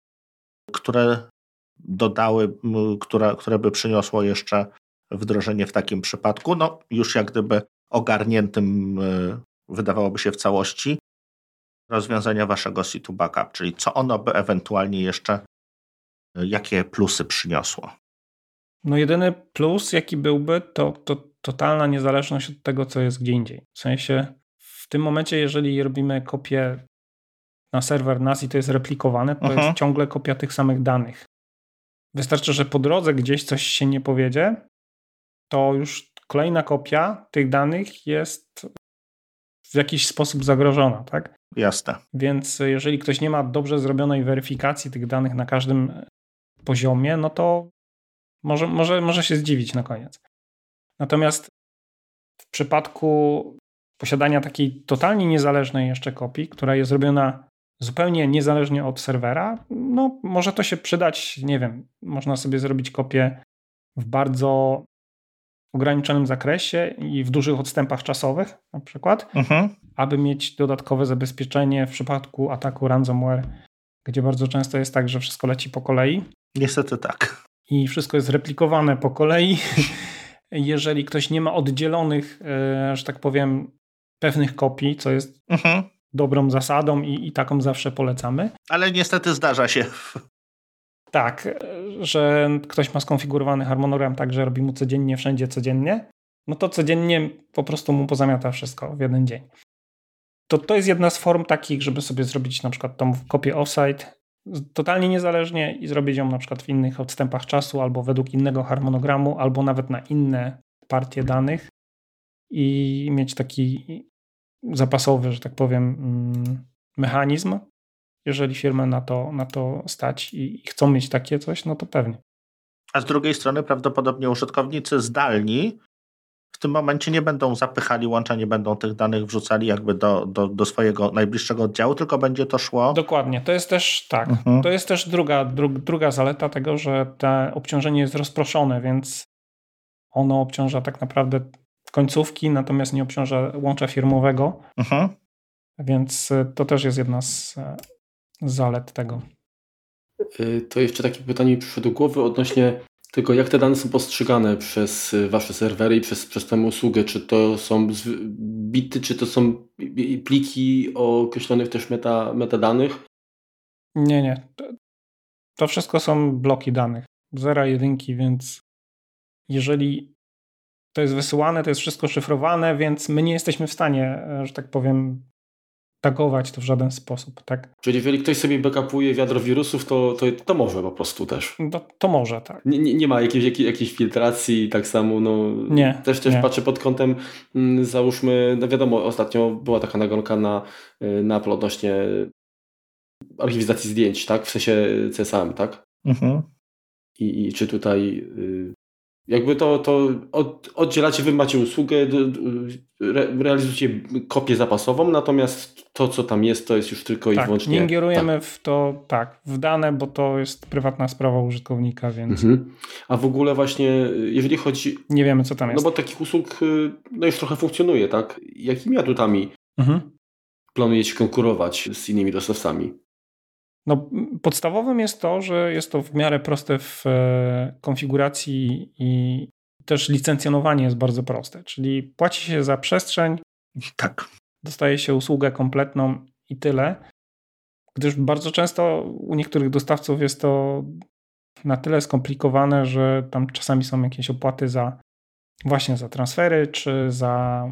które dodały, które, które by przyniosło jeszcze wdrożenie w takim przypadku? No, już jak gdyby ogarniętym, e, wydawałoby się w całości, rozwiązania waszego situ backup, czyli co ono by ewentualnie jeszcze jakie plusy przyniosło? No jedyny plus, jaki byłby, to, to totalna niezależność od tego, co jest gdzie indziej. W sensie w tym momencie, jeżeli robimy kopię na serwer NAS i to jest replikowane, to jest ciągle kopia tych samych danych. Wystarczy, że po drodze gdzieś coś się nie powiedzie, to już kolejna kopia tych danych jest w jakiś sposób zagrożona, tak? Jasne. Więc jeżeli ktoś nie ma dobrze zrobionej weryfikacji tych danych na każdym poziomie, no to może, może, może się zdziwić na koniec. Natomiast w przypadku posiadania takiej totalnie niezależnej jeszcze kopii, która jest zrobiona zupełnie niezależnie od serwera, no może to się przydać, nie wiem, można sobie zrobić kopię w bardzo ograniczonym zakresie i w dużych odstępach czasowych na przykład, mhm. aby mieć dodatkowe zabezpieczenie w przypadku ataku ransomware, gdzie bardzo często jest tak, że wszystko leci po kolei. Niestety tak. I wszystko jest replikowane po kolei. Jeżeli ktoś nie ma oddzielonych, e, że tak powiem, pewnych kopii, co jest mhm dobrą zasadą i, i taką zawsze polecamy. Ale niestety zdarza się. Tak, że ktoś ma skonfigurowany harmonogram tak, że robi mu codziennie, wszędzie codziennie, no to codziennie po prostu mu pozamiata wszystko w jeden dzień. To, to jest jedna z form takich, żeby sobie zrobić na przykład tą kopię offsite totalnie niezależnie i zrobić ją na przykład w innych odstępach czasu albo według innego harmonogramu, albo nawet na inne partie danych i mieć taki zapasowy, że tak powiem, mm, mechanizm. Jeżeli firmy na to, na to stać i chcą mieć takie coś, no to pewnie. A z drugiej strony prawdopodobnie użytkownicy zdalni w tym momencie nie będą zapychali łącza, nie będą tych danych wrzucali jakby do, do, do swojego najbliższego oddziału, tylko będzie to szło. Dokładnie, to jest też tak. Mhm. To jest też druga, dru, druga zaleta tego, że to obciążenie jest rozproszone, więc ono obciąża tak naprawdę końcówki, natomiast nie obciąża łącza firmowego. Mhm. Więc e, to też jest jedna z, e, zalet tego. E, to jeszcze takie pytanie mi przyszło do głowy odnośnie tego, jak te dane są postrzegane przez wasze serwery i przez, przez tę usługę. Czy to są bity, czy to są pliki o określonych też meta, metadanych? Nie, nie. To, to wszystko są bloki danych. Zera, jedynki, więc jeżeli to jest wysyłane, to jest wszystko szyfrowane, więc my nie jesteśmy w stanie, e, że tak powiem, tagować to w żaden sposób, tak? Czyli jeżeli ktoś sobie backupuje wiadro wirusów, to, to, to może po prostu też. To, to może, tak. Nie, nie, nie ma jakiejś, jakiej, jakiejś filtracji tak samo, no nie, też też nie. patrzę pod kątem, mm, załóżmy, no wiadomo, ostatnio była taka nagonka na, y, na Apple odnośnie archiwizacji zdjęć, tak? W sensie CSM, tak? Mhm. I, I czy tutaj y, jakby to, to od, oddzielacie, wy macie usługę, re, realizujecie kopię zapasową, natomiast to, co tam jest, to jest już tylko tak, i wyłącznie... nie ingerujemy tak. w to, tak, w dane, bo to jest prywatna sprawa użytkownika, więc... Mhm. A w ogóle właśnie, jeżeli chodzi... Nie wiemy, co tam jest. No bo takich usług y, no już trochę funkcjonuje, tak? Jakimi atutami mhm. planujecie konkurować z innymi dostawcami? No, podstawowym jest to, że jest to w miarę proste w e, konfiguracji i też licencjonowanie jest bardzo proste, czyli płaci się za przestrzeń, tak. dostaje się usługę kompletną i tyle, gdyż bardzo często u niektórych dostawców jest to na tyle skomplikowane, że tam czasami są jakieś opłaty za właśnie za transfery, czy za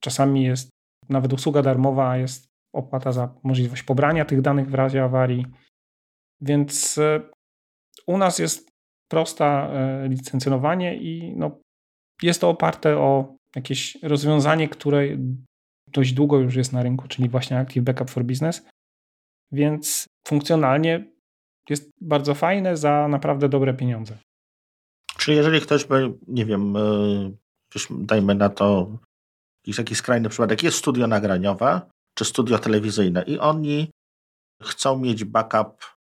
czasami jest nawet usługa darmowa jest opłata za możliwość pobrania tych danych w razie awarii. Więc e, u nas jest prosta e, licencjonowanie i no, jest to oparte o jakieś rozwiązanie, które dość długo już jest na rynku, czyli właśnie Active Backup for Business. Więc funkcjonalnie jest bardzo fajne za naprawdę dobre pieniądze. Czyli jeżeli ktoś by, nie wiem, e, dajmy na to jakiś, jakiś skrajny przypadek, jest studio nagraniowe, czy studio telewizyjne i oni chcą mieć backup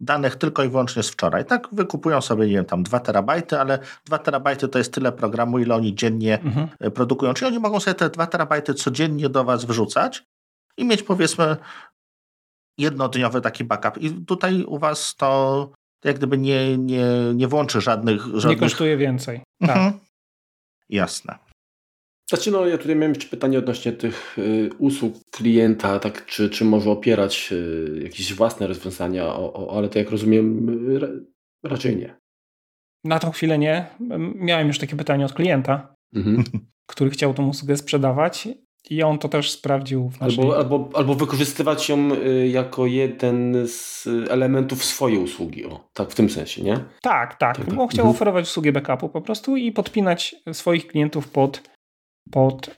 danych tylko i wyłącznie z wczoraj. Tak wykupują sobie, nie wiem, tam 2 terabajty, ale 2 terabajty to jest tyle programu, ile oni dziennie mhm. E, produkują. Czyli oni mogą sobie te 2 terabajty codziennie do was wrzucać i mieć powiedzmy jednodniowy taki backup. I tutaj u was to, jak gdyby nie, nie, nie włączy żadnych, żadnych... Nie kosztuje więcej. Tak. Mhm. Jasne. Znaczy, no ja tutaj miałem jeszcze pytanie odnośnie tych y, usług klienta, tak, czy, czy może opierać y, jakieś własne rozwiązania, o, o, ale to jak rozumiem, y, raczej nie. Na tą chwilę nie. Miałem już takie pytanie od klienta, mhm. który chciał tą usługę sprzedawać i on to też sprawdził w naszej... Albo, albo, albo wykorzystywać ją y, jako jeden z elementów swojej usługi, o, tak w tym sensie, nie? Tak, tak. tak, tak. On chciał mhm. oferować usługę backupu po prostu i podpinać swoich klientów pod, pod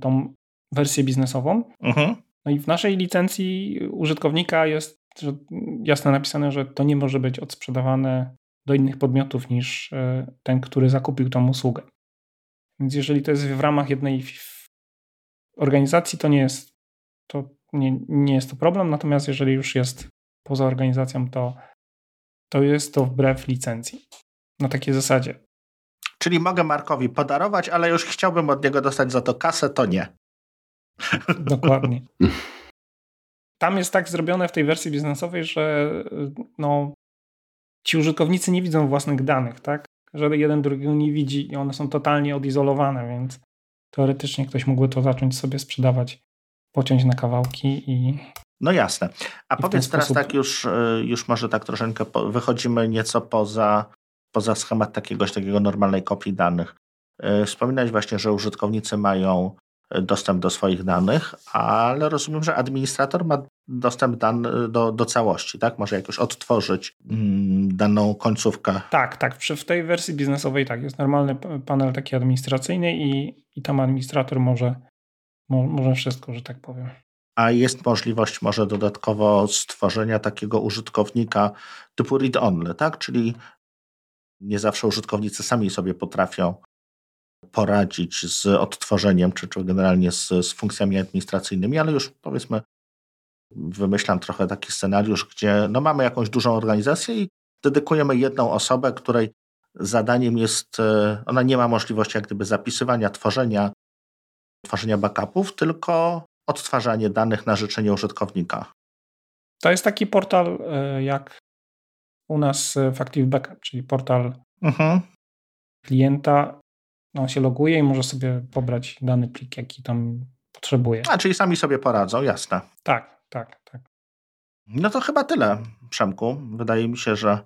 tą wersję biznesową. Mhm. No i w naszej licencji użytkownika jest jasno napisane, że to nie może być odsprzedawane do innych podmiotów niż e, ten, który zakupił tą usługę. Więc jeżeli to jest w ramach jednej organizacji, to nie jest to, nie, nie jest to problem, natomiast jeżeli już jest poza organizacją, to, to jest to wbrew licencji. Na takiej zasadzie. Czyli mogę Markowi podarować, ale już chciałbym od niego dostać za to kasę, to nie. Dokładnie. Tam jest tak zrobione w tej wersji biznesowej, że no, ci użytkownicy nie widzą własnych danych, tak? Że jeden drugiego nie widzi i one są totalnie odizolowane, więc teoretycznie ktoś mógłby to zacząć sobie sprzedawać, pociąć na kawałki i. No jasne. A powiedz teraz sposób... tak już, y, już może tak troszeczkę wychodzimy nieco poza, poza schemat takiegoś takiego normalnej kopii danych. Y, wspominałeś właśnie, że użytkownicy mają dostęp do swoich danych, ale rozumiem, że administrator ma dostęp dan do, do całości, tak? Może jakoś odtworzyć mm, daną końcówkę. Tak, tak. W tej wersji biznesowej tak, jest normalny panel taki administracyjny i, i tam administrator może, może wszystko, że tak powiem. A jest możliwość może dodatkowo stworzenia takiego użytkownika typu read-only, tak? Czyli nie zawsze użytkownicy sami sobie potrafią poradzić z odtworzeniem, czy, czy generalnie z, z funkcjami administracyjnymi, ale już powiedzmy, wymyślam trochę taki scenariusz, gdzie no mamy jakąś dużą organizację i dedykujemy jedną osobę, której zadaniem jest, e, ona nie ma możliwości jak gdyby zapisywania, tworzenia, tworzenia backupów, tylko odtwarzanie danych na życzenie użytkownika. To jest taki portal e, jak u nas w Active Backup, czyli portal mhm. klienta on się loguje i może sobie pobrać dany plik, jaki tam potrzebuje. A, czyli sami sobie poradzą, jasne. Tak, tak, tak. No to chyba tyle, Przemku. Wydaje mi się, że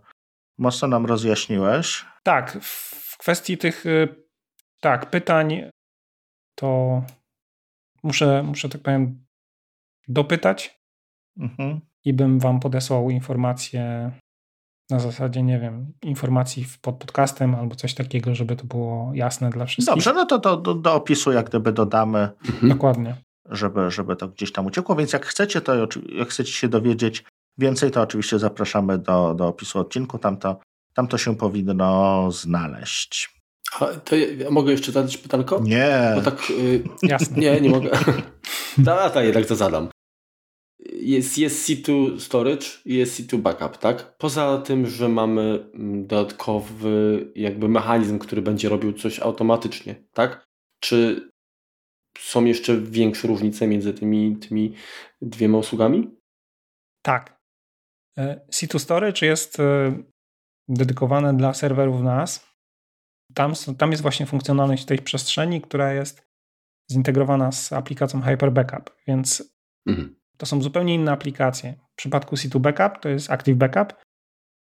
mocno nam rozjaśniłeś. Tak, w kwestii tych y, tak, pytań to muszę, muszę tak powiem dopytać mhm. i bym wam podesłał informacje na zasadzie, nie wiem, informacji pod podcastem albo coś takiego, żeby to było jasne dla wszystkich. Dobrze, no to, to do, do opisu jak gdyby dodamy. Mhm. Dokładnie. Żeby, żeby to gdzieś tam uciekło, więc jak chcecie, to jak chcecie się dowiedzieć więcej, to oczywiście zapraszamy do, do opisu odcinku, tam to, tam to się powinno znaleźć. A to ja mogę jeszcze zadać pytanko? Nie. Bo tak, yy, Jasne. Nie, nie mogę. Da, to jednak to zadam jest, jest C2 Storage i jest C2 Backup, tak? Poza tym, że mamy mm, dodatkowy jakby mechanizm, który będzie robił coś automatycznie, tak? Czy są jeszcze większe różnice między tymi, tymi dwiema usługami? Tak. E, C2 Storage jest e, dedykowane dla serwerów NAS. Tam, tam jest właśnie funkcjonalność tej przestrzeni, która jest zintegrowana z aplikacją Hyper Backup, więc mhm. To są zupełnie inne aplikacje. W przypadku C2 Backup to jest Active Backup.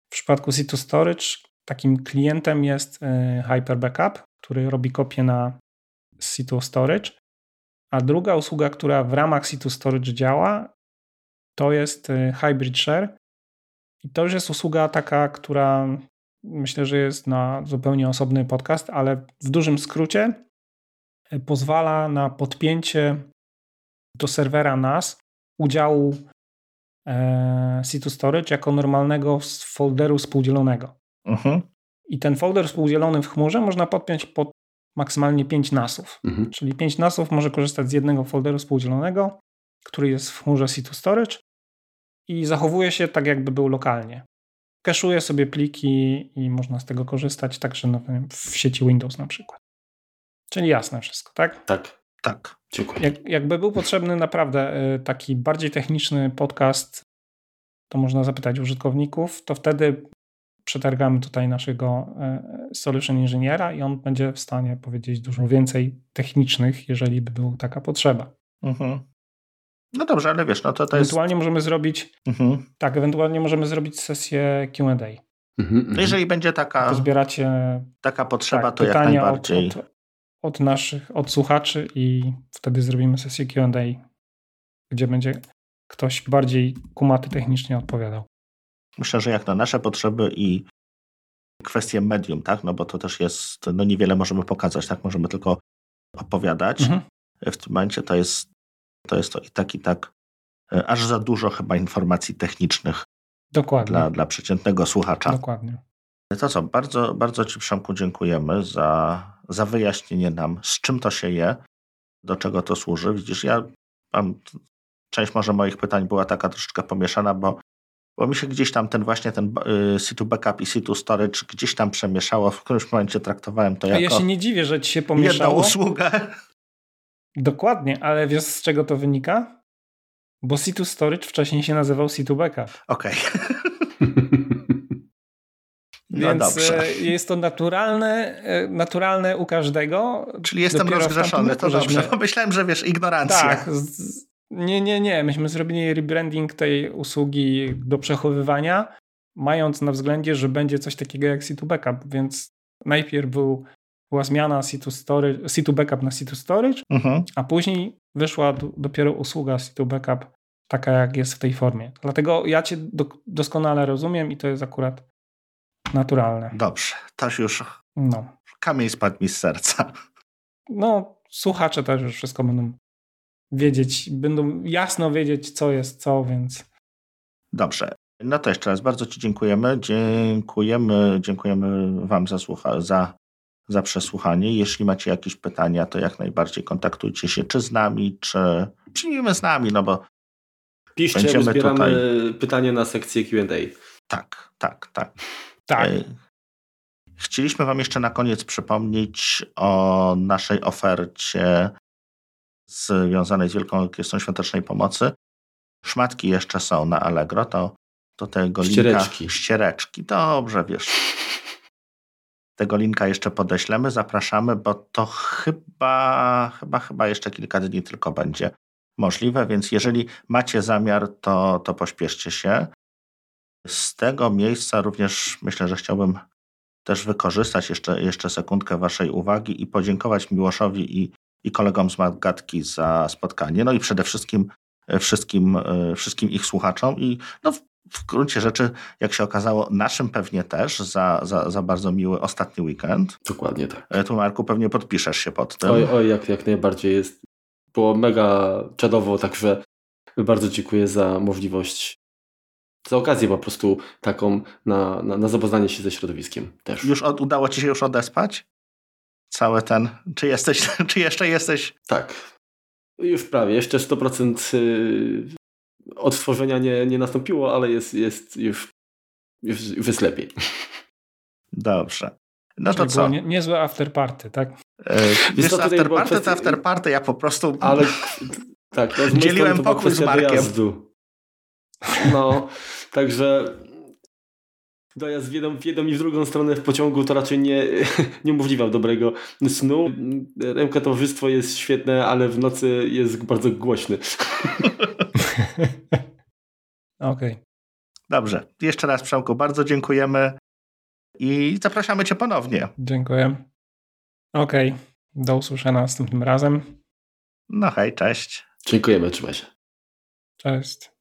W przypadku C2 Storage takim klientem jest e, Hyper Backup, który robi kopię na C2 Storage. A druga usługa, która w ramach C2 Storage działa, to jest e, Hybrid Share. I to już jest usługa taka, która myślę, że jest na zupełnie osobny podcast, ale w dużym skrócie e, pozwala na podpięcie do serwera NAS udziału e, C2 Storage jako normalnego folderu współdzielonego. Mhm. I ten folder współdzielony w chmurze można podpiąć pod maksymalnie 5 nasów. Mhm. Czyli 5 nasów może korzystać z jednego folderu współdzielonego, który jest w chmurze C2 Storage i zachowuje się tak, jakby był lokalnie. Kaszuje sobie pliki i można z tego korzystać także no, w sieci Windows na przykład. Czyli jasne wszystko, tak? Tak. Tak. Dziękuję. Jak, jakby był potrzebny naprawdę y, taki bardziej techniczny podcast, to można zapytać użytkowników, to wtedy przetargamy tutaj naszego e, solution inżyniera i on będzie w stanie powiedzieć dużo więcej technicznych, jeżeli by była taka potrzeba. Mhm. No dobrze, ale wiesz, no to to ewentualnie jest... możemy zrobić mhm. tak, ewentualnie możemy zrobić sesję Q&A. Mhm, mhm, jeżeli będzie taka to zbieracie taka potrzeba, tak, to jak najbardziej. Od, od, od, naszych, od słuchaczy i wtedy zrobimy sesję Q&A, gdzie będzie ktoś bardziej kumaty technicznie odpowiadał. Myślę, że jak na nasze potrzeby i kwestie medium, tak? No bo to też jest, no niewiele możemy pokazać, tak? Możemy tylko opowiadać. Mhm. W tym momencie to jest, to jest to i tak, i tak e, aż za dużo chyba informacji technicznych Dokładnie. Dla, dla przeciętnego słuchacza. Dokładnie. To co, bardzo, bardzo Ci Przemku dziękujemy za, za wyjaśnienie nam, z czym to się je, do czego to służy. Widzisz, ja mam, część może moich pytań była taka troszeczkę pomieszana, bo bo mi się gdzieś tam ten właśnie ten y, C2 Backup i C2 Storage gdzieś tam przemieszało. W którymś momencie traktowałem to jako A ja się nie dziwię, że ci się pomieszało. Jedną usługę. Dokładnie, ale wiesz z czego to wynika? Bo C2 Storage wcześniej się nazywał C2 Backup. Okej. Okay. No Więc. E, jest to naturalne, e, naturalne u każdego. Czyli jestem rozgrzeszony, to dobrze. Żeśmy... Myślałem, że wiesz, ignorancja. Tak, nie, nie, nie. Myśmy zrobili rebranding tej usługi do przechowywania, mając na względzie, że będzie coś takiego jak C2 Backup, więc najpierw był, była zmiana C2, storage, C2 Backup na C2 Storage, mhm. a później wyszła dopiero usługa C2 Backup taka, jak jest w tej formie. Dlatego ja cię do, doskonale rozumiem i to jest akurat naturalne. Dobrze, też już no. kamień spadł mi z serca. No, słuchacze też już wszystko będą wiedzieć, będą jasno wiedzieć, co jest co, więc. Dobrze. No to jeszcze raz bardzo Ci dziękujemy. Dziękujemy, dziękujemy Wam za, słucha, za, za przesłuchanie. Jeśli macie jakieś pytania, to jak najbardziej kontaktujcie się czy z nami, czy przyjmijmy z nami, no bo Piszcie, będziemy zbieramy tutaj... pytanie na sekcję Q&A. Tak, tak, tak. Tak. Chcieliśmy Wam jeszcze na koniec przypomnieć o naszej ofercie związanej z Wielką Orkiestrą Świątecznej Pomocy. Szmatki jeszcze są na Allegro, to do tego ściereczki. linka... Ściereczki. Dobrze, wiesz. Tego linka jeszcze podeślemy, zapraszamy, bo to chyba, chyba, chyba jeszcze kilka dni tylko będzie możliwe, więc jeżeli macie zamiar, to, to pośpieszcie się. Z tego miejsca również myślę, że chciałbym też wykorzystać jeszcze, jeszcze sekundkę Waszej uwagi i podziękować Miłoszowi i i kolegom z Magatki za spotkanie. No i przede wszystkim e, wszystkim, e, wszystkim ich słuchaczom i no, w gruncie rzeczy, jak się okazało, naszym pewnie też za, za, za bardzo miły ostatni weekend. Dokładnie tak. E, tu Marku pewnie podpiszesz się pod tym. Oj, oj jak, jak najbardziej jest. Było mega czadowo, także bardzo dziękuję za możliwość, za okazję po prostu taką na, na, na zapoznanie się ze środowiskiem też. Już od, udało Ci się już odespać? cały ten. Czy jesteś, czy jeszcze jesteś? Tak. Już prawie. Jeszcze 100% y, odtworzenia nie, nie nastąpiło, ale jest, jest już, już, już jest lepiej. Dobrze. No to co? Nie, niezłe afterparty, tak? Yy, wiesz, afterparty kwestia... to afterparty, ja po prostu ale, tak, no dzieliłem pokój z Markiem. Dojazdu. No, także dojazd w jedną, w jedną i w drugą stronę w pociągu to raczej nie, nie umożliwia dobrego snu. Remka towarzystwo jest świetne, ale w nocy jest bardzo głośny. Okej. Okay. Dobrze. Jeszcze raz Przemku bardzo dziękujemy i zapraszamy Cię ponownie. Dziękuję. Okej. Okay. Do usłyszenia następnym razem. No hej, cześć. Dziękujemy, trzymaj się. Cześć.